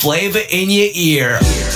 flavor in your ear.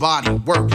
Body work.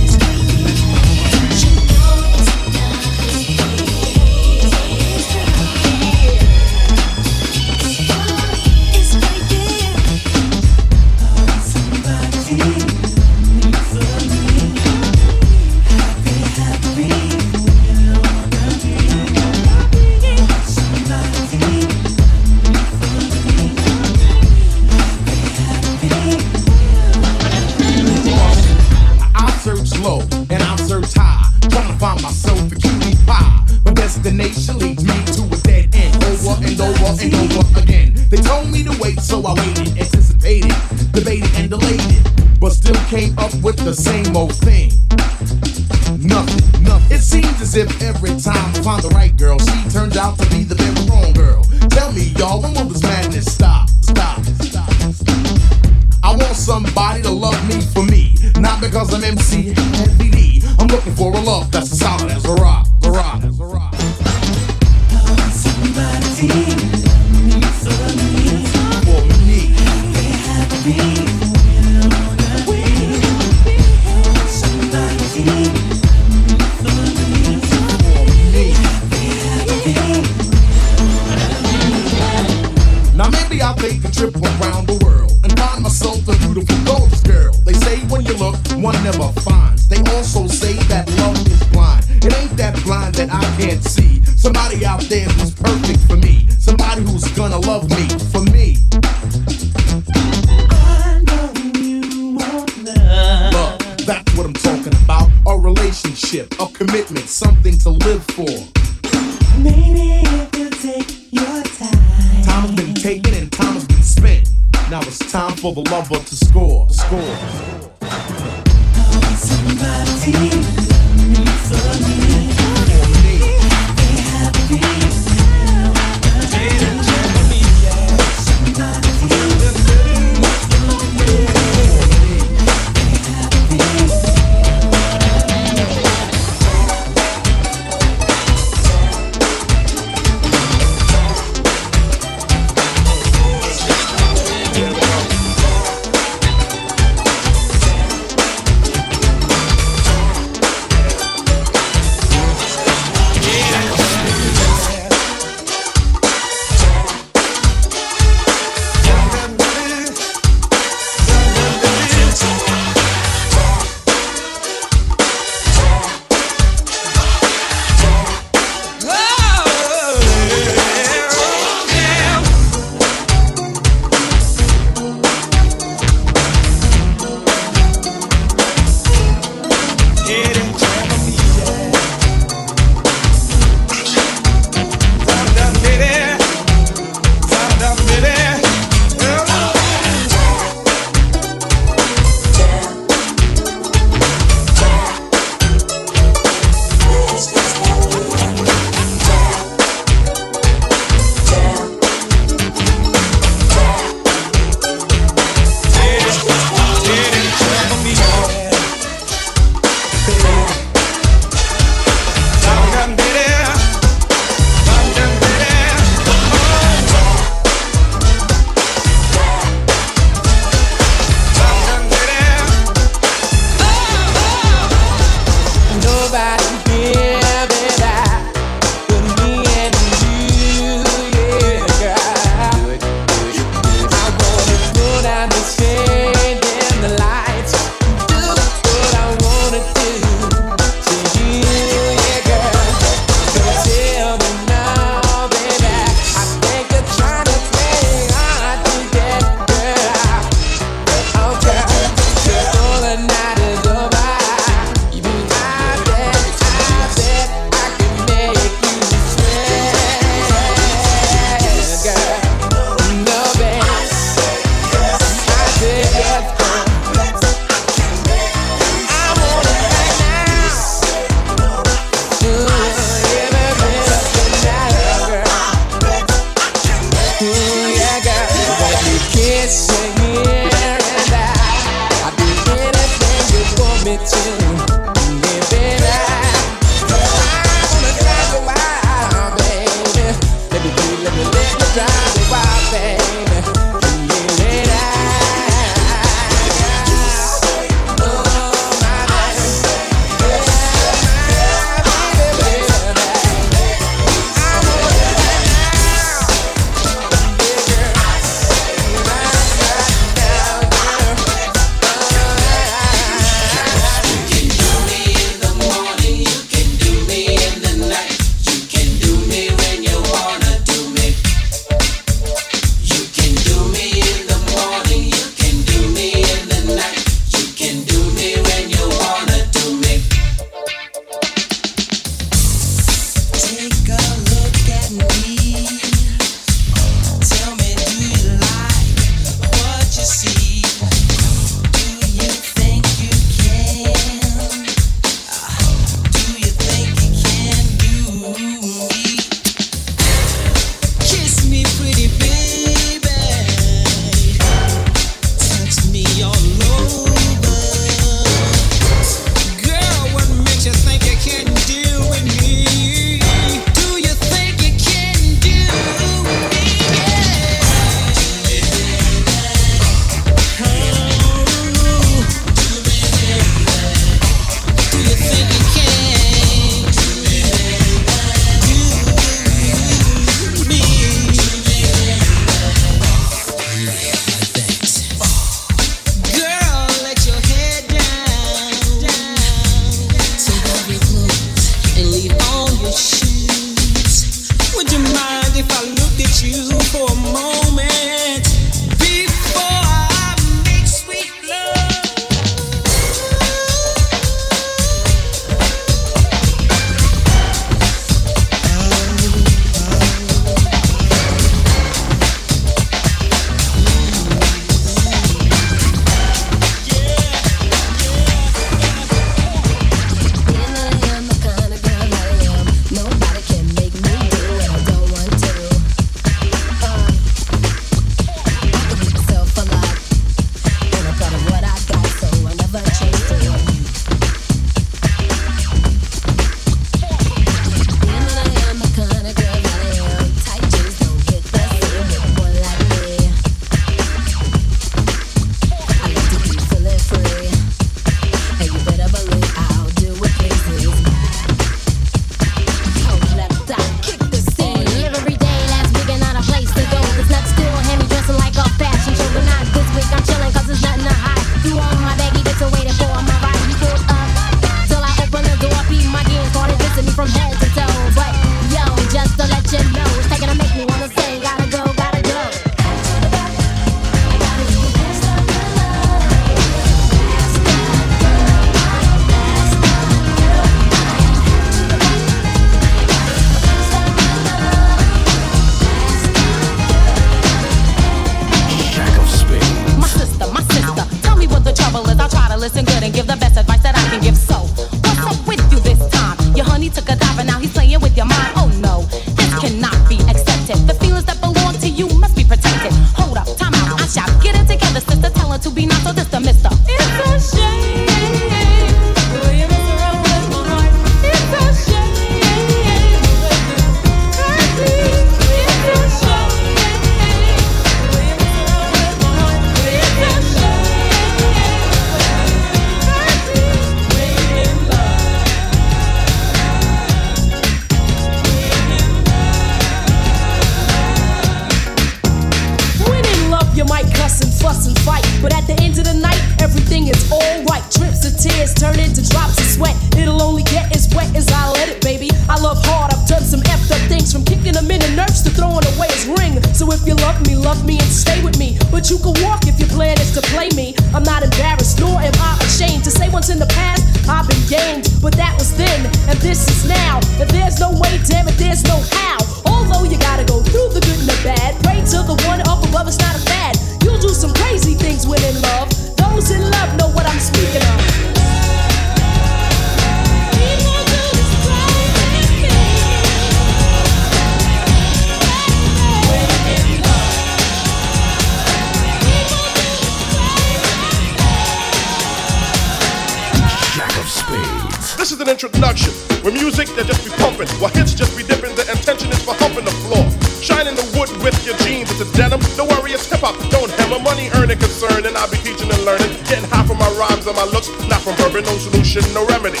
Introduction. With music, they just be pumping. While hits just be dipping, the intention is for humping the floor. Shining the wood with your jeans, it's a denim. Don't worry, it's hip hop. Don't have hammer money, earning concern, and I'll be teaching and learning. Getting high from my rhymes and my looks, not from bourbon, no solution, no remedy.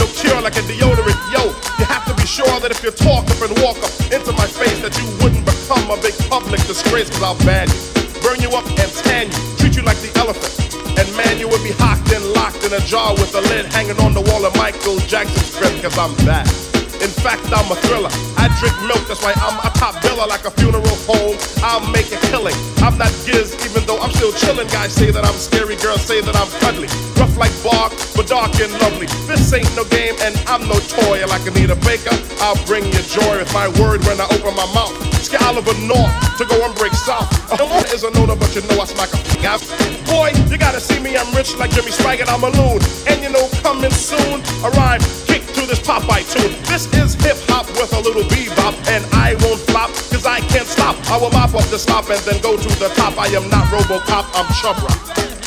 No cure like a deodorant. Yo, you have to be sure that if you talk up and walk up into my face, that you wouldn't become a big public disgrace, cause I'll ban you. Burn you up and tan you, treat you like the elephant. And man, you would be hocked and locked in a jar with a lid hanging on the wall of Michael Jackson's script, cause I'm back. In fact, I'm a thriller. I drink milk, that's why I'm a top biller like a funeral home. I'll make a killing. I'm not Giz, even though I'm still chilling. Guys say that I'm scary, girls say that I'm cuddly. Rough like bark, but dark and lovely. This ain't no game, and I'm no toy. Like Anita Baker, I'll bring you joy with my word when I open my mouth. Sky Oliver North to go and break south. A is a noter, but you know I smack a out. Boy, you gotta see me, I'm rich like Jimmy Swaggart, I'm a loon. And you know, coming soon, a rhyme kick to this Popeye tune. This is hip hop with a little bebop, and I won't flop, cause I can't stop. I will mop up the stop and then go to the top. I am not Robocop, I'm Chubb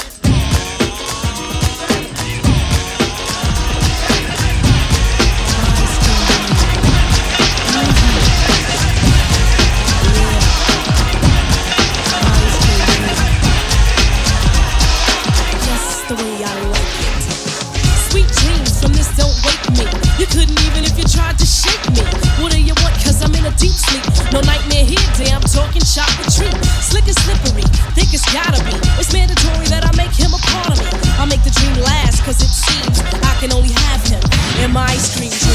couldn't even if you tried to shake me. What do you want? Cause I'm in a deep sleep. No nightmare here, damn, talking shop treat. Slick and slippery, think it's gotta be. It's mandatory that I make him a part of me. I make the dream last, cause it seems I can only have him in my cream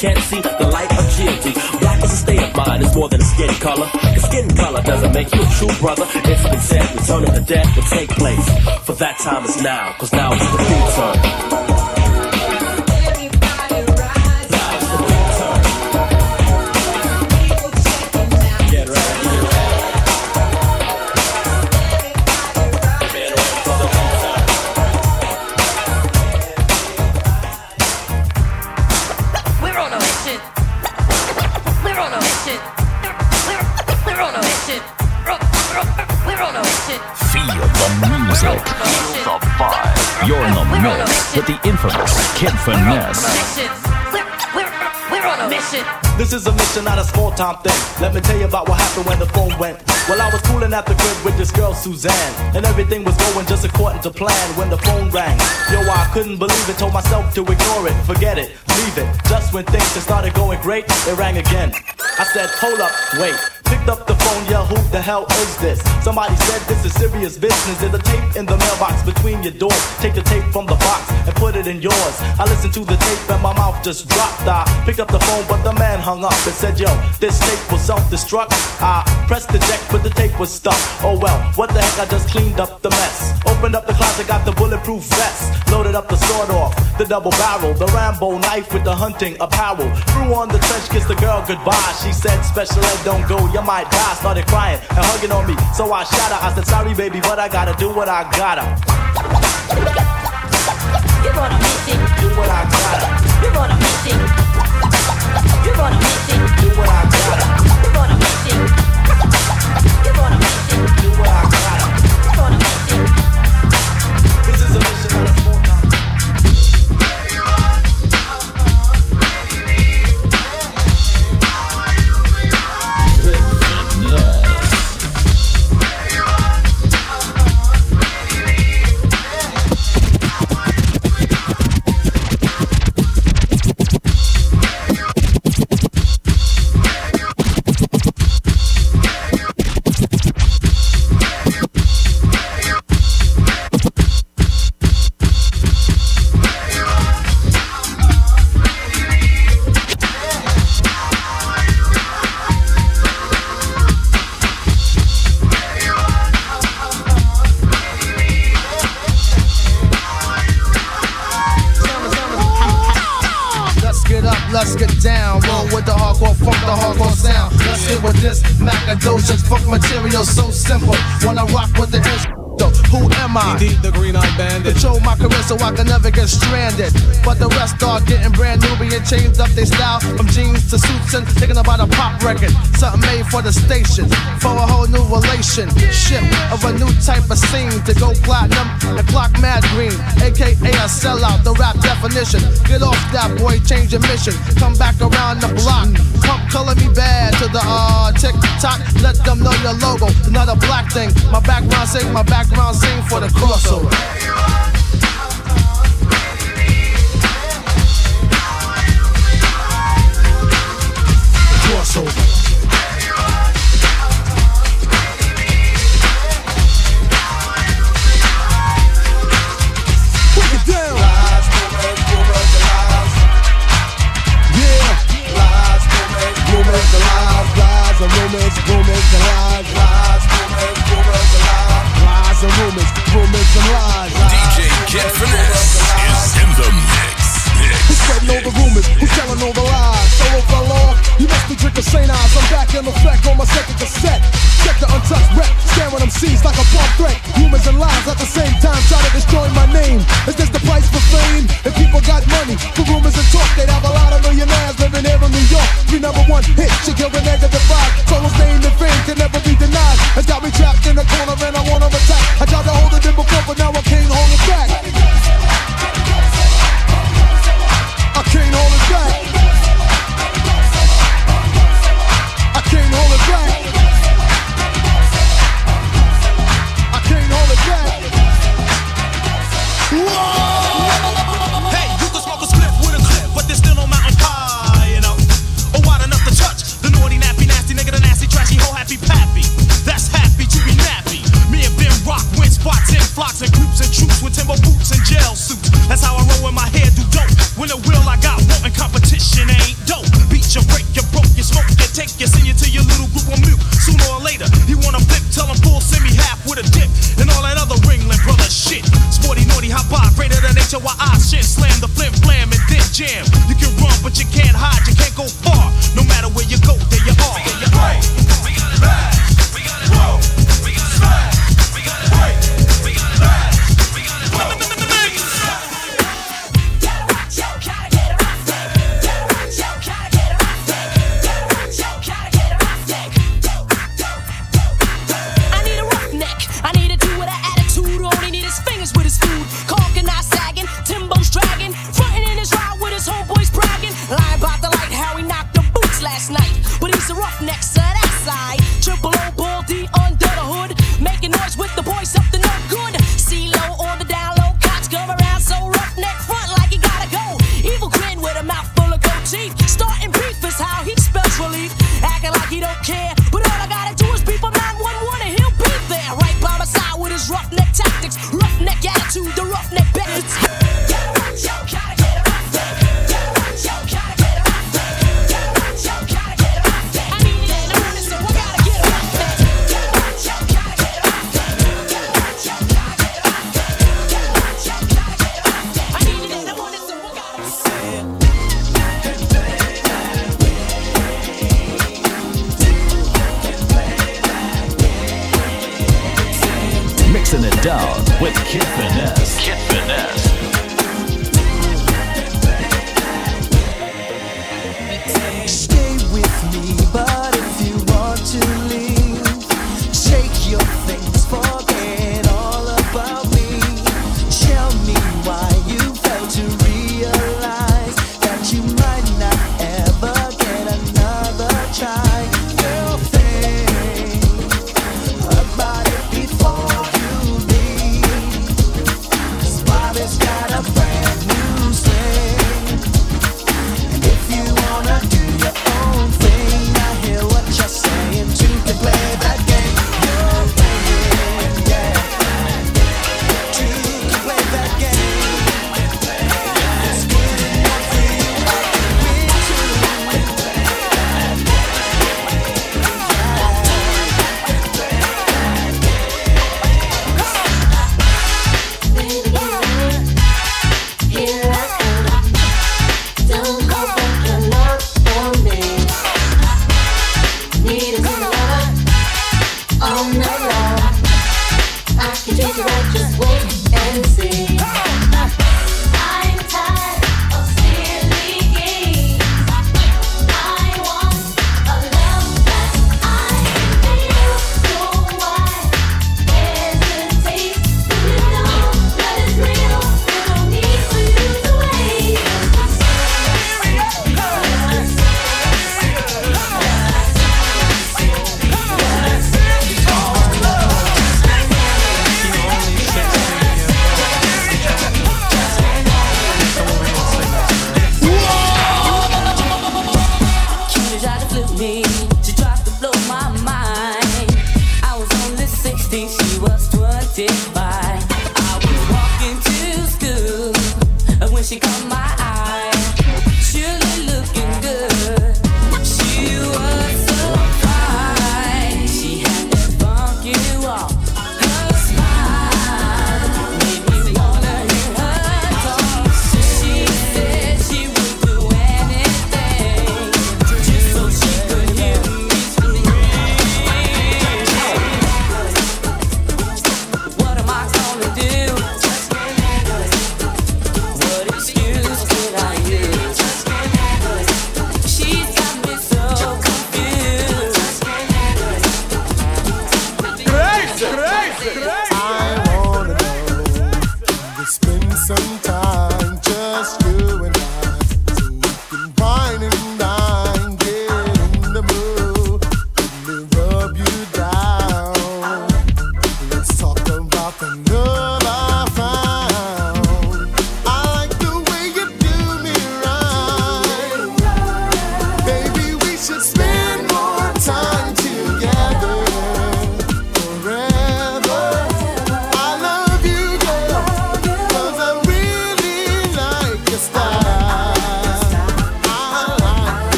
can't see the light of deity. Black is a state of mind, it's more than a skin color. A skin color doesn't make you a true brother. It's been said, returning the dead will take place. For that time is now, cause now is the future. With the infamous Kid Finesse. We're, we're, we're on a mission. This is a mission, not a small time thing. Let me tell you about what happened when the phone went. Well, I was cooling at the crib with this girl, Suzanne. And everything was going just according to plan when the phone rang. Yo, I couldn't believe it, told myself to ignore it, forget it, leave it. Just when things had started going great, it rang again. I said, hold up, wait. Phone, yeah, who the hell is this? Somebody said this is serious business. There's a tape in the mailbox between your doors. Take the tape from the box and put it in yours. I listened to the tape and my mouth just dropped. I picked up the phone, but the man hung up and said, Yo, this tape was self-destruct. I pressed the deck, but the tape was stuck. Oh well, what the heck? I just cleaned up the mess. Opened up the closet, got the bulletproof vest. Loaded up the sword off, the double barrel, the Rambo knife with the hunting apparel. Threw on the trench, kissed the girl goodbye. She said, Special ed, don't go, you might die. Started crying and hugging on me, so I shot her. I said, Sorry, baby, but I gotta do what I gotta. You're on a mission. Do what I gotta. You're on a mission. You're on a mission. Do what I gotta. You're on a mission. Do what I gotta. Stranded. But the rest are getting brand new, being changed up their style from jeans to suits and thinking about a pop record. Something made for the station, for a whole new relationship of a new type of scene to go platinum and clock mad green, aka a sellout. The rap definition. Get off that boy, change your mission. Come back around the block. Pump Color Me Badd to the uh tick tock. Let them know your logo. It's not a black thing. My background sing, my background sing for the. Crossover. telling the lies. So I law, you must be drinking St. Ides. I'm back in effect on my second cassette. Check the untouched rep, scaring them seeds like a bomb threat. Humans and lies at the same time try to destroy my name. Is this the price for fame? If people got money for rumors and talk, they'd have a lot of millionaires living here in New York. Three number one hit, should kill a negative vibe. Solo's name and fame can never be denied. It's got me trapped in a corner and I wanna attack. I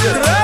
Crazy,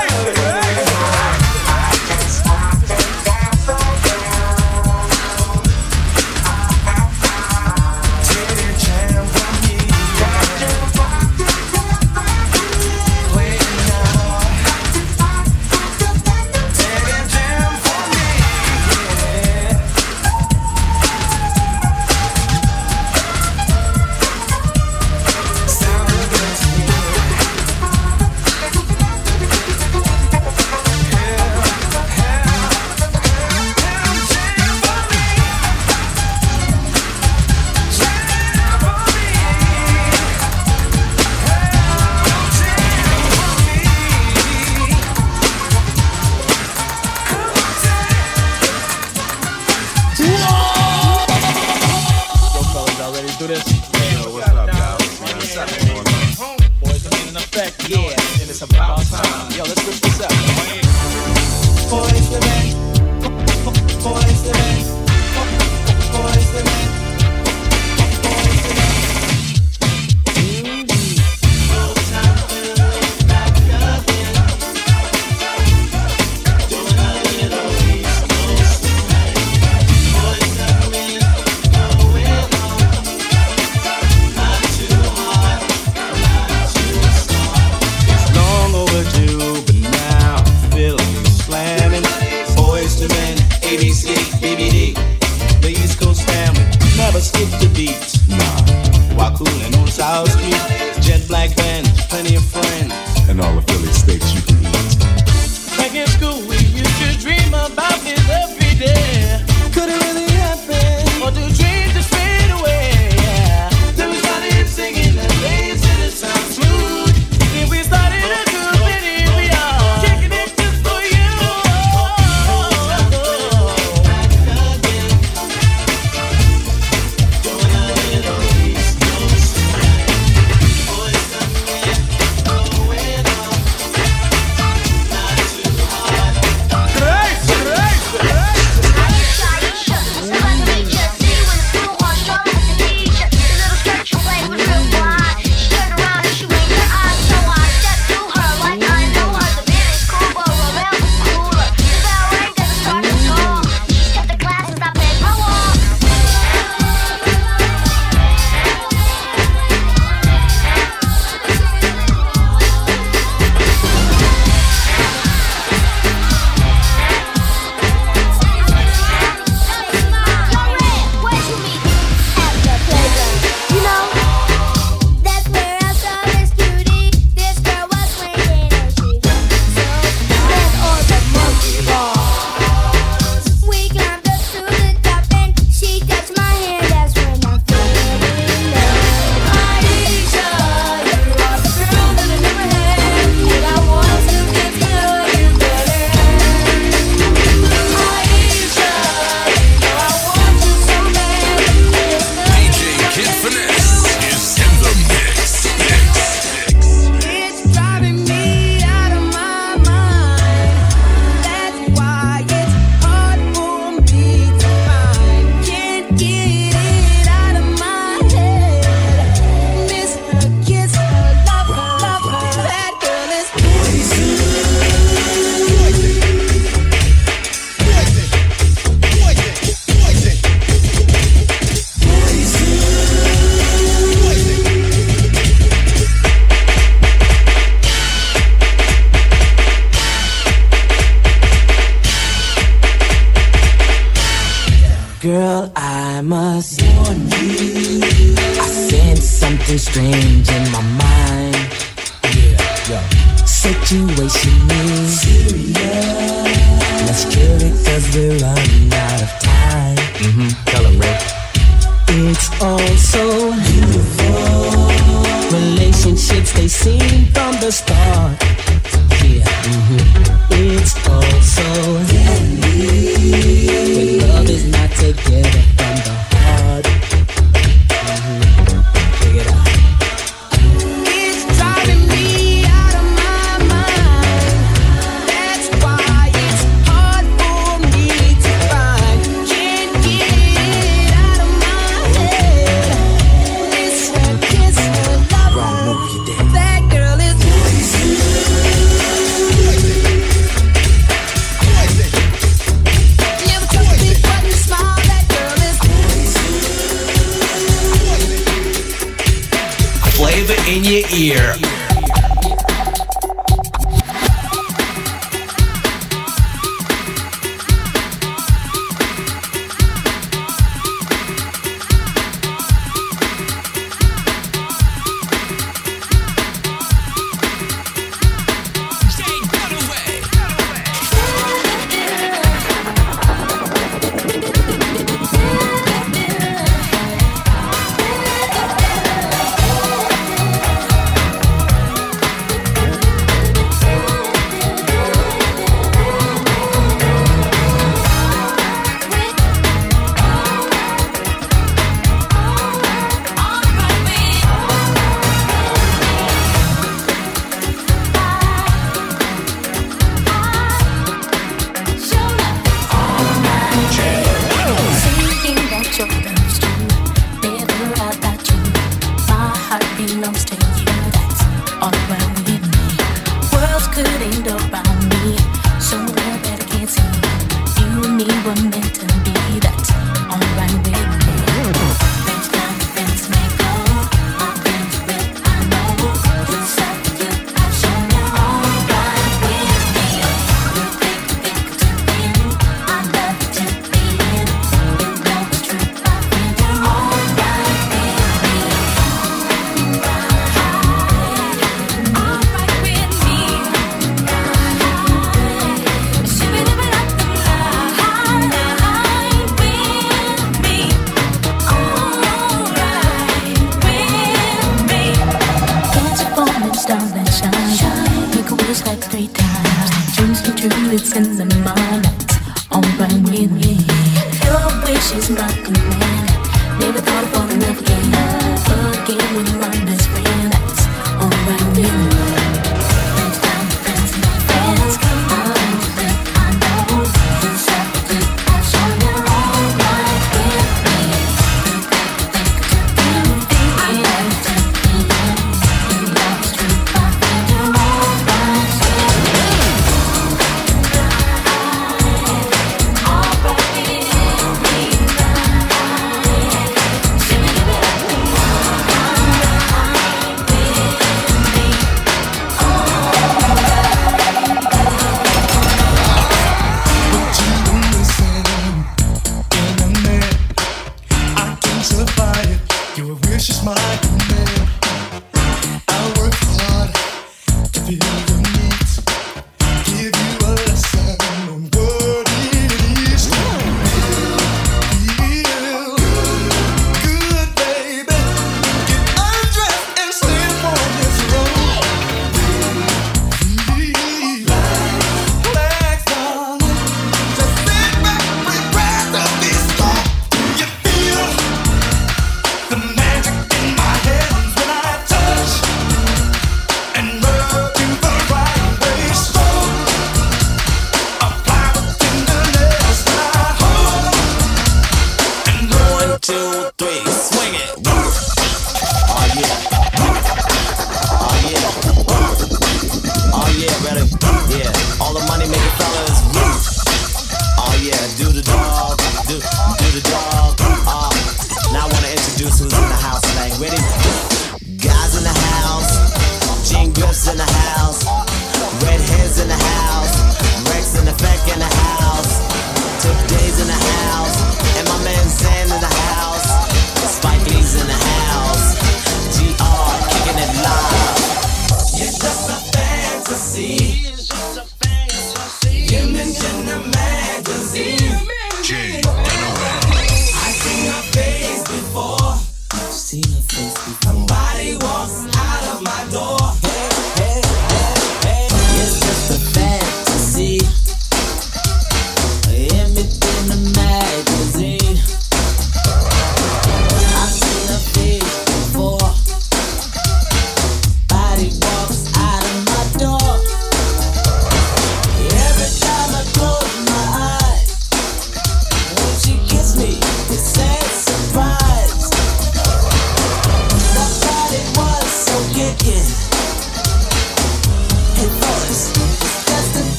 ear.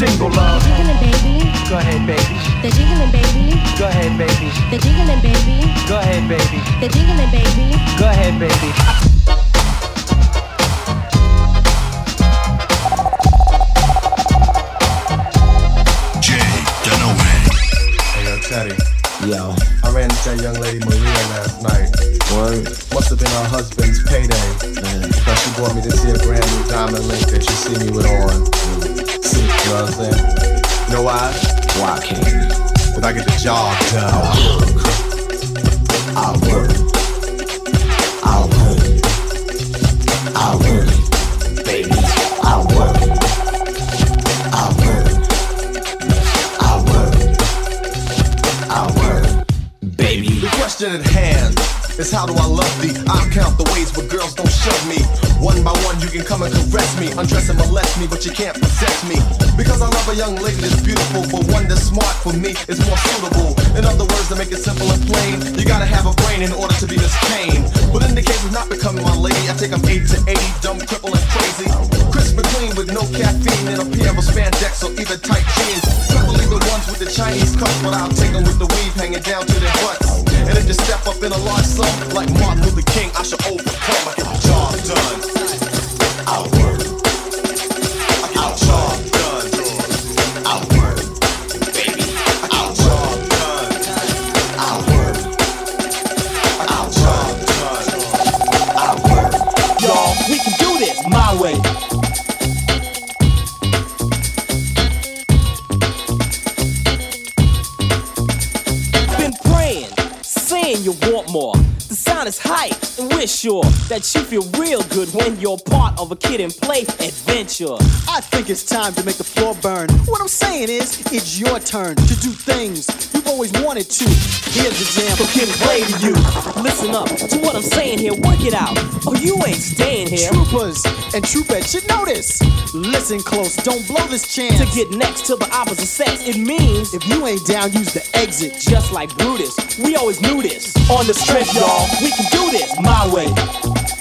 Jingle love. Jiggling, baby. Go ahead, baby. They're jiggling, baby. Go ahead, baby. They're jiggling, baby. Go ahead, baby. They're jiggling, baby. Go ahead, baby. Why? I can't? Because I get the job done. I work. I work. I work. Baby, I work. I work. I work. I work. Baby. The question at hand is how do I love thee? I count the ways where girls don't shove me. One by one, you can come and caress me, undress and molest me, but you can't possess me. A young lady that's beautiful, but one that's smart for me is more suitable. In other words, to make it simple and plain, you gotta have a brain in order to be Miss Kane. But in the case of not becoming my lady, I take 'em 8 to 80, dumb, cripple, and crazy. Crisp and clean with no caffeine and a pair of spandex or either tight jeans. Preferably the ones with the Chinese cuffs, but I'll take 'em with the weave hanging down to their butts. And if you step up in a large sum, like Martin Luther King, I should overcome. That you feel real good when you're part of a Kid 'n Play adventure. I think it's time to make the floor burn. What I'm saying is, it's your turn to do things always wanted to. Here's the jam So Kid 'n Play to you. Listen up to what I'm saying here, work it out. Or you ain't staying here. Troopers and troopettes should know this. Listen close, don't blow this chance. To get next to the opposite sex, it means if you ain't down, use the exit. just like Brutus. We always knew this. On the strength, y'all, we can do this my way.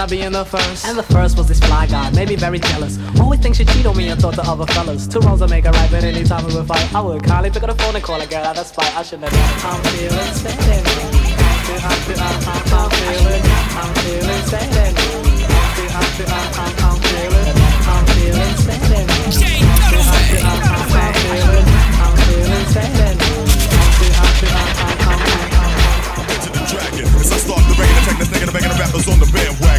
Not being the first. And the first was this fly guy, made me very jealous. Always think she cheat on me and thought the other fellas. Two wrongs will make a right, but anytime we would fight, I would kindly pick up the phone and call a girl out of spite. I shouldn't have done it. I'm feeling sad and blue. I'm feel- I'm feel- I'm- I'm feeling, I'm feeling sad and blue. I'm feel- I'm feel- I'm- I'm- I'm feeling, I'm feeling sad and blue. I'm feel- I'm feel- I'm- I'm- I'm feeling, I'm feeling sad and blue. I'm feel- I'm feel- I'm- I'm- I'm- I'm- to the dragon. As I start the rain, attack this nigga, the banging the rappers on the bandwagon.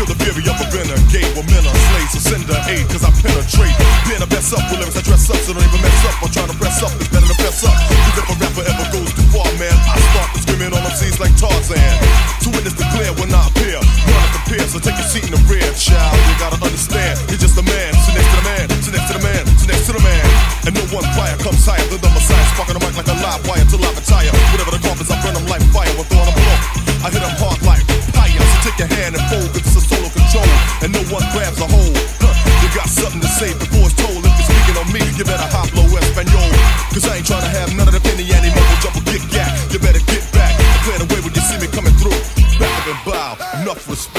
Feel the fury of a renegade. Well, men are slaves, so send the aid, cause I penetrate. Being a best up with lyrics, I dress up, so don't even mess up. I'm trying to press up, it's better to press up. Cause if a rapper ever goes too far, man, I start to screaming on them scenes like Tarzan. To witness the glare when I appear, run the pier, so take your seat in the rear, child. You gotta understand, you're just a man, sit next to the man, sit next to the man, sit next to the man. And no one fire comes higher than the messiah, sparking the mic like a live wire till I retire. Whatever the coffins, I burn them like fire, with throwing them below. I hit them hard like your hand and fold, cause it's a solo control, and no one grabs a hold. Huh, You got something to say before it's told. If you're speaking on me, you better hablo espanol. Cause I ain't trying to have none of the penny anymore. mumble jumble kick yak. You better get back clear the way when you see me coming through. Back up and bow, enough respect,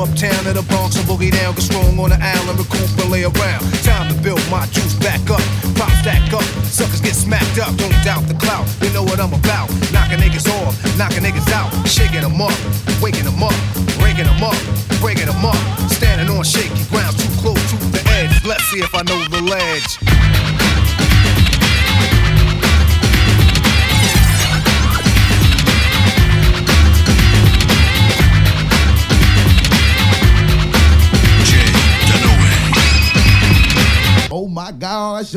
Uptown to the Bronx and boogie down, get strong on the island, recoup and lay around. Time to build my juice back up, pop stack up. Suckers get smacked up, don't doubt the clout. They know what I'm about. Knocking niggas off, knocking niggas out, shaking them up, waking them up, breaking them up, breaking them up. Standing on shaky ground, too close to the edge. Let's see if I know the ledge.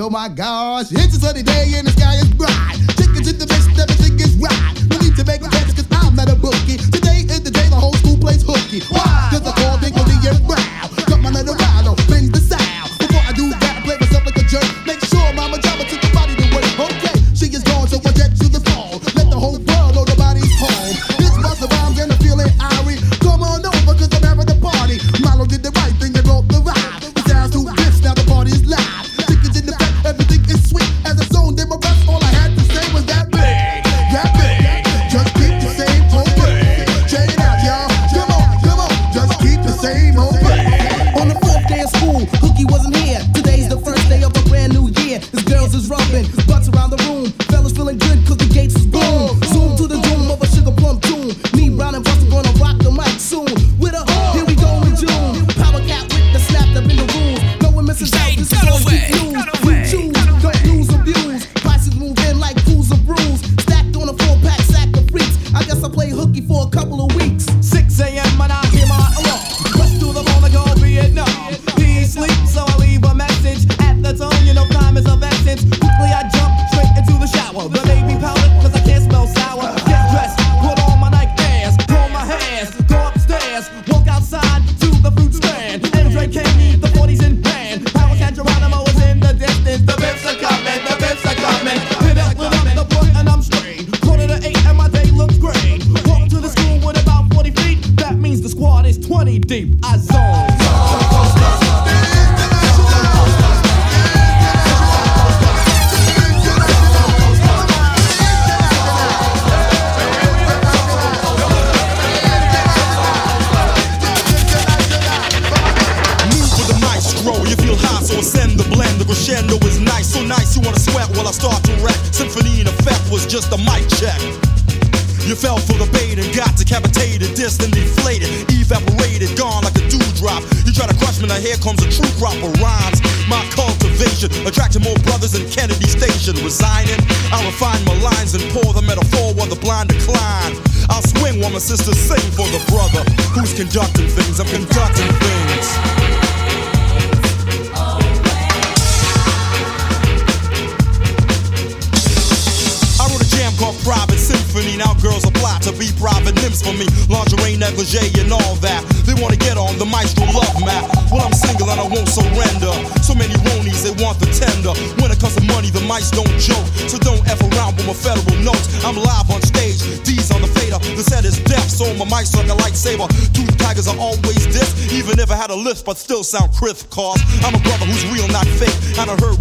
oh my gosh. It's a sunny day and the sky is bright. Tickets in the best, everything is right. No need to make plans cause I'm not a bookie. Today is the day the whole school plays hooky. still sound crith, cause I'm a brother who's real, not fake. And I heard